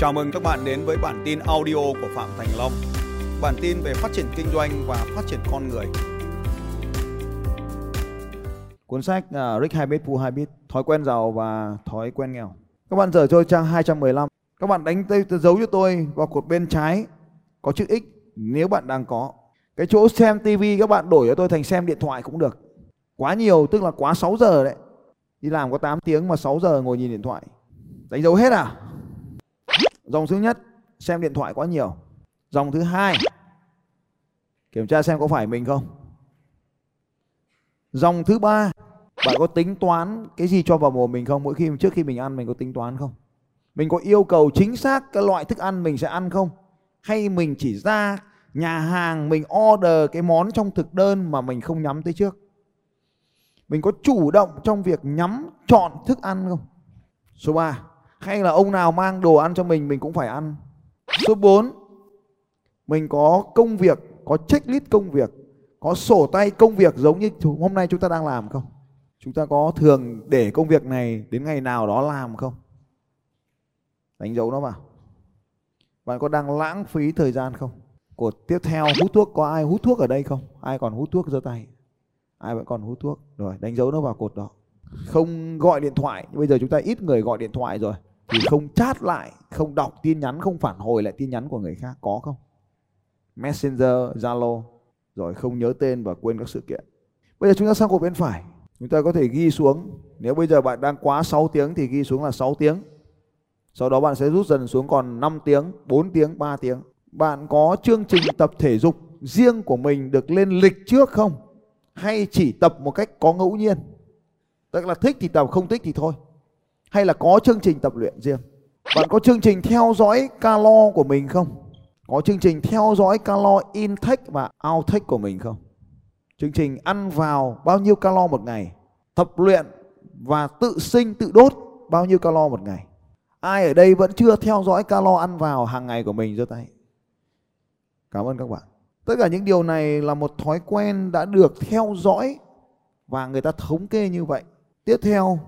Chào mừng các bạn đến với bản tin audio của Phạm Thành Long. Bản tin về phát triển kinh doanh và phát triển con người. Cuốn sách à, uh, Rich Habit, Poor Habit, Thói quen giàu và thói quen nghèo. Các bạn dở cho trang 215. Các bạn đánh tay dấu cho tôi vào cột bên trái có chữ X nếu bạn đang có. Cái chỗ xem TV các bạn đổi cho tôi thành xem điện thoại cũng được. Quá nhiều tức là quá 6 giờ đấy. Đi làm có 8 tiếng mà 6 giờ ngồi nhìn điện thoại. Đánh dấu hết à? Dòng thứ nhất, xem điện thoại quá nhiều. Dòng thứ hai, kiểm tra xem có phải mình không. Dòng thứ ba, bạn có tính toán cái gì cho vào mồm mình không? Mỗi khi, trước khi mình ăn, mình có tính toán không? Mình có yêu cầu chính xác cái loại thức ăn mình sẽ ăn không? Hay mình chỉ ra nhà hàng, mình order cái món trong thực đơn mà mình không nhắm tới trước? Mình có chủ động trong việc nhắm chọn thức ăn không? Số 3 hay là ông nào mang đồ ăn cho mình mình cũng phải ăn. Số 4 mình có công việc, có checklist công việc, có sổ tay công việc giống như hôm nay chúng ta đang làm không? Chúng ta có thường để công việc này đến ngày nào đó làm không? Đánh dấu nó vào. Bạn có đang lãng phí thời gian không? Cột tiếp theo hút thuốc có ai hút thuốc ở đây không? Ai còn hút thuốc giơ tay? Ai vẫn còn hút thuốc? Rồi đánh dấu nó vào cột đó. Không gọi điện thoại, bây giờ chúng ta ít người gọi điện thoại rồi thì không chat lại, không đọc tin nhắn, không phản hồi lại tin nhắn của người khác có không? Messenger, Zalo rồi không nhớ tên và quên các sự kiện. Bây giờ chúng ta sang cột bên phải. Chúng ta có thể ghi xuống nếu bây giờ bạn đang quá 6 tiếng thì ghi xuống là 6 tiếng. Sau đó bạn sẽ rút dần xuống còn 5 tiếng, 4 tiếng, 3 tiếng. Bạn có chương trình tập thể dục riêng của mình được lên lịch trước không? Hay chỉ tập một cách có ngẫu nhiên? Tức là thích thì tập, không thích thì thôi. Hay là có chương trình tập luyện riêng? Bạn có chương trình theo dõi calo của mình không? Có chương trình theo dõi calo intake và outtake của mình không? Chương trình ăn vào bao nhiêu calo một ngày? Tập luyện và tự sinh tự đốt bao nhiêu calo một ngày? Ai ở đây vẫn chưa theo dõi calo ăn vào hàng ngày của mình giơ tay. Cảm ơn các bạn. Tất cả những điều này là một thói quen đã được theo dõi và người ta thống kê như vậy. Tiếp theo,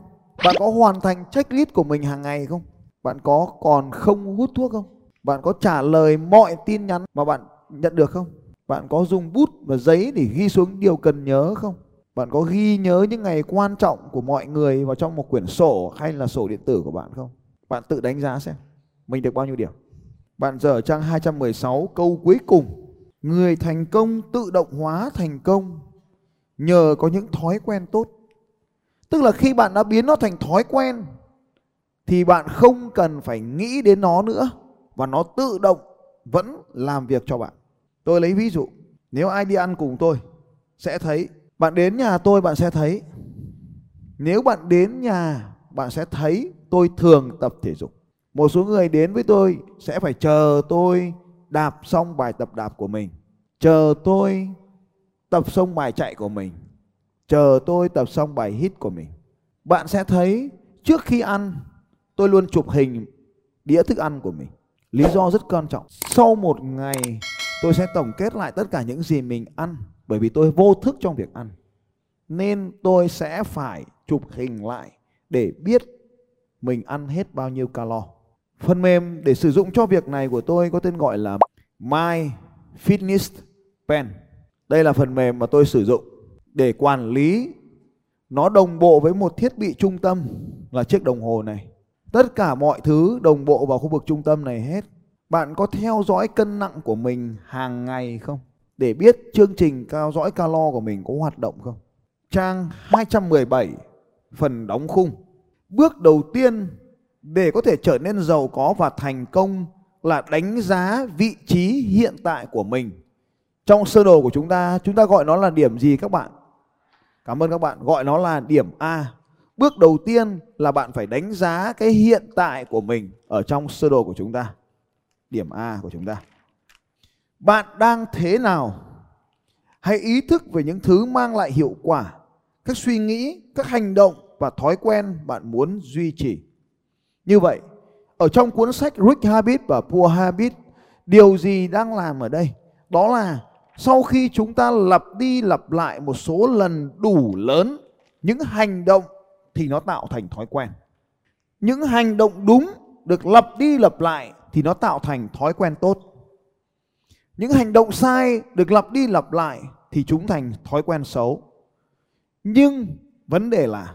bạn có hoàn thành checklist của mình hàng ngày không? Bạn có còn không hút thuốc không? Bạn có trả lời mọi tin nhắn mà bạn nhận được không? Bạn có dùng bút và giấy để ghi xuống điều cần nhớ không? Bạn có ghi nhớ những ngày quan trọng của mọi người vào trong một quyển sổ hay là sổ điện tử của bạn không? Bạn tự đánh giá xem, mình được bao nhiêu điểm. Bạn dở trang 216 câu cuối cùng. Người thành công tự động hóa thành công nhờ có những thói quen tốt. Tức là khi bạn đã biến nó thành thói quen thì bạn không cần phải nghĩ đến nó nữa và nó tự động vẫn làm việc cho bạn. Tôi lấy ví dụ, nếu ai đi ăn cùng tôi sẽ thấy, bạn đến nhà tôi bạn sẽ thấy. Nếu bạn đến nhà bạn sẽ thấy tôi thường tập thể dục. Một số người đến với tôi sẽ phải chờ tôi đạp xong bài tập đạp của mình. Chờ tôi tập xong bài chạy của mình. Chờ tôi tập xong bài hít của mình. Bạn sẽ thấy trước khi ăn, tôi luôn chụp hình đĩa thức ăn của mình. Lý do rất quan trọng. Sau một ngày, tôi sẽ tổng kết lại tất cả những gì mình ăn, bởi vì tôi vô thức trong việc ăn. Nên tôi sẽ phải chụp hình lại để biết mình ăn hết bao nhiêu calo. Phần mềm để sử dụng cho việc này của tôi có tên gọi là My Fitness Pen. Đây là phần mềm mà tôi sử dụng để quản lý nó đồng bộ với một thiết bị trung tâm là chiếc đồng hồ này. Tất cả mọi thứ đồng bộ vào khu vực trung tâm này hết. Bạn có theo dõi cân nặng của mình hàng ngày không? Để biết chương trình theo dõi calo của mình có hoạt động không? Trang 217 phần đóng khung. Bước đầu tiên để có thể trở nên giàu có và thành công là đánh giá vị trí hiện tại của mình. Trong sơ đồ của chúng ta, chúng ta gọi nó là điểm gì các bạn? Cảm ơn các bạn, gọi nó là điểm A. Bước đầu tiên là bạn phải đánh giá cái hiện tại của mình ở trong sơ đồ của chúng ta. Điểm A của chúng ta. Bạn đang thế nào? Hãy ý thức về những thứ mang lại hiệu quả, các suy nghĩ, các hành động và thói quen bạn muốn duy trì. Như vậy, ở trong cuốn sách Rich Habit và Poor Habit, điều gì đang làm ở đây? Đó là sau khi chúng ta lặp đi lặp lại một số lần đủ lớn, những hành động thì nó tạo thành thói quen. Những hành động đúng được lặp đi lặp lại thì nó tạo thành thói quen tốt. Những hành động sai được lặp đi lặp lại thì chúng thành thói quen xấu. Nhưng vấn đề là,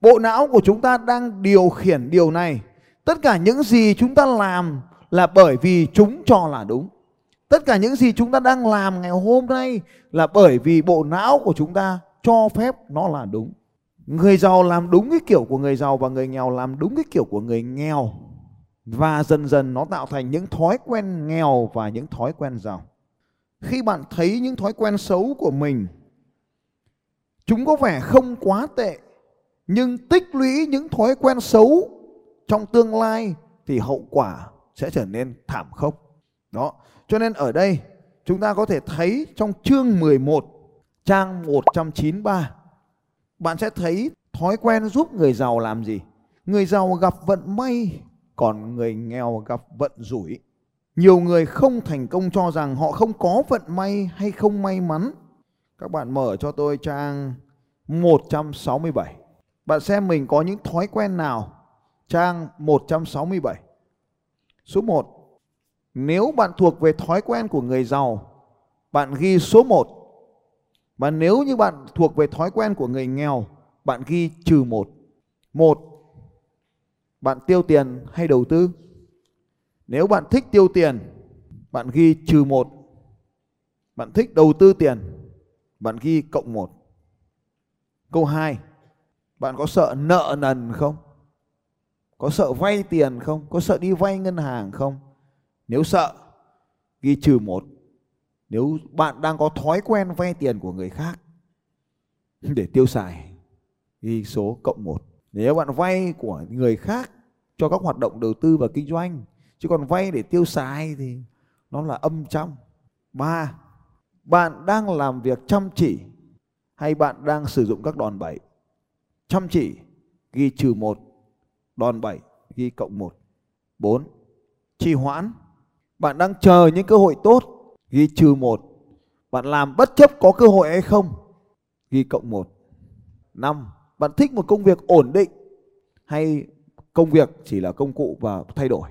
bộ não của chúng ta đang điều khiển điều này. Tất cả những gì chúng ta làm là bởi vì chúng cho là đúng. Tất cả những gì chúng ta đang làm ngày hôm nay là bởi vì bộ não của chúng ta cho phép nó là đúng. Người giàu làm đúng cái kiểu của người giàu và người nghèo làm đúng cái kiểu của người nghèo. Và dần dần nó tạo thành những thói quen nghèo và những thói quen giàu. Khi bạn thấy những thói quen xấu của mình, chúng có vẻ không quá tệ, nhưng tích lũy những thói quen xấu trong tương lai thì hậu quả sẽ trở nên thảm khốc. Đó. Cho nên ở đây, chúng ta có thể thấy trong chương 11 trang 193 bạn sẽ thấy thói quen giúp người giàu làm gì? Người giàu gặp vận may, còn người nghèo gặp vận rủi. Nhiều người không thành công cho rằng họ không có vận may hay không may mắn. Các bạn mở cho tôi trang 167. Bạn xem mình có những thói quen nào. Trang 167. Số 1. Nếu bạn thuộc về thói quen của người giàu, bạn ghi số 1. Và nếu như bạn thuộc về thói quen của người nghèo, bạn ghi trừ 1. 1. Bạn tiêu tiền hay đầu tư? Nếu bạn thích tiêu tiền, bạn ghi trừ 1. Bạn thích đầu tư tiền, bạn ghi cộng 1. Câu 2. Bạn có sợ nợ nần không? Có sợ vay tiền không? Có sợ đi vay ngân hàng không? Nếu sợ, ghi trừ một. Nếu bạn đang có thói quen vay tiền của người khác để tiêu xài, ghi số cộng một. Nếu bạn vay của người khác cho các hoạt động đầu tư và kinh doanh, chứ còn vay để tiêu xài thì nó là âm trăm. Ba, bạn đang làm việc chăm chỉ hay bạn đang sử dụng các đòn bẩy? Chăm chỉ ghi trừ một đòn bẩy ghi cộng 1. 4. Trì hoãn. Bạn đang chờ những cơ hội tốt, ghi trừ 1. Bạn làm bất chấp có cơ hội hay không, ghi cộng 1. 5. Bạn thích một công việc ổn định hay công việc chỉ là công cụ và thay đổi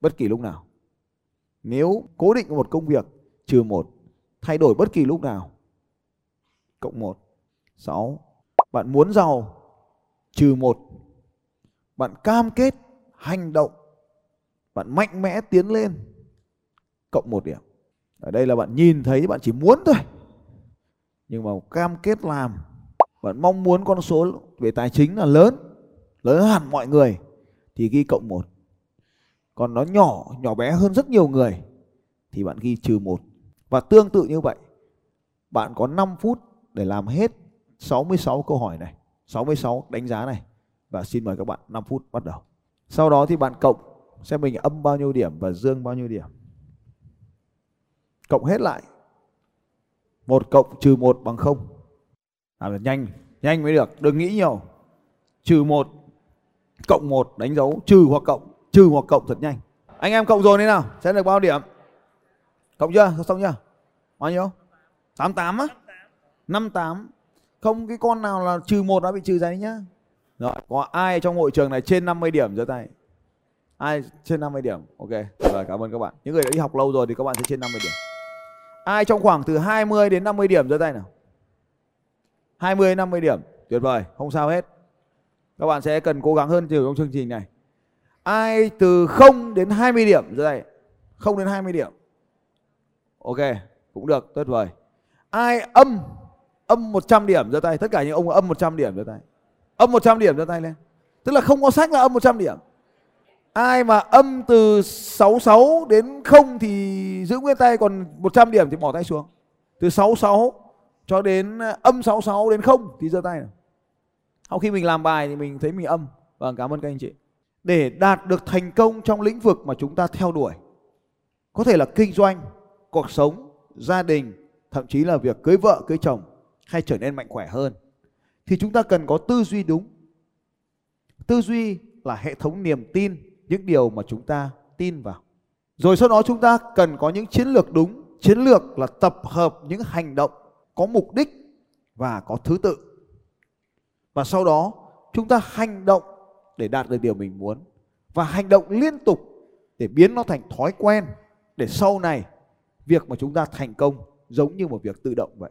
bất kỳ lúc nào. Nếu cố định một công việc trừ 1, thay đổi bất kỳ lúc nào cộng 1. 6. Bạn muốn giàu trừ 1 bạn cam kết hành động bạn mạnh mẽ tiến lên cộng một điểm. Ở đây là bạn nhìn thấy, bạn chỉ muốn thôi. Nhưng mà cam kết làm, bạn mong muốn con số về tài chính là lớn lớn hẳn mọi người, thì ghi cộng một. Còn nó nhỏ nhỏ bé hơn rất nhiều người, thì bạn ghi trừ một. Và tương tự như vậy, bạn có 5 phút để làm hết 66 câu hỏi này 66 đánh giá này. Và xin mời các bạn 5 phút bắt đầu. Sau đó thì bạn cộng xem mình âm bao nhiêu điểm và dương bao nhiêu điểm. Cộng hết lại. một cộng trừ một bằng không. Làm thật nhanh, nhanh mới được, đừng nghĩ nhiều. Trừ một cộng một đánh dấu trừ hoặc cộng, trừ hoặc cộng thật nhanh. Anh em cộng rồi thế nào? Sẽ được bao điểm? Cộng chưa? Xong chưa? Bao nhiêu? 88 á? 58. Không cái con nào là trừ một đã bị trừ ra đấy nhá. Rồi, có ai trong hội trường này trên 50 điểm giơ tay? Ai trên 50 điểm? Ok, rồi cảm ơn các bạn. Những người đã đi học lâu rồi thì các bạn sẽ trên 50 điểm. Ai trong khoảng từ 20 đến 50 điểm giơ tay nào? 20 đến 50 điểm. Tuyệt vời, không sao hết. Các bạn sẽ cần cố gắng hơn nhiều trong chương trình này. Ai từ 0 đến 20 điểm giơ tay? 0 đến 20 điểm. Ok, cũng được, tuyệt vời. Ai âm âm 100 điểm giơ tay, tất cả những ông âm 100 điểm giơ tay. Âm 100 điểm giơ tay lên. Tức là không có sách là âm 100 điểm. Ai mà âm từ 66 đến 0 thì giữ nguyên tay còn 100 điểm thì bỏ tay xuống. Từ 66 cho đến ờ, âm 66 đến 0 thì giơ tay nào. Sau khi mình làm bài thì mình thấy mình âm. Vâng, cảm ơn các anh chị. Để đạt được thành công trong lĩnh vực mà chúng ta theo đuổi. Có thể là kinh doanh, cuộc sống, gia đình, thậm chí là việc cưới vợ, cưới chồng hay trở nên mạnh khỏe hơn thì chúng ta cần có tư duy đúng. Tư duy là hệ thống niềm tin, những điều mà chúng ta tin vào. Rồi sau đó chúng ta cần có những chiến lược đúng. Chiến lược là tập hợp những hành động có mục đích và có thứ tự. Và sau đó, chúng ta hành động để đạt được điều mình muốn và hành động liên tục để biến nó thành thói quen để sau này việc mà chúng ta thành công giống như một việc tự động vậy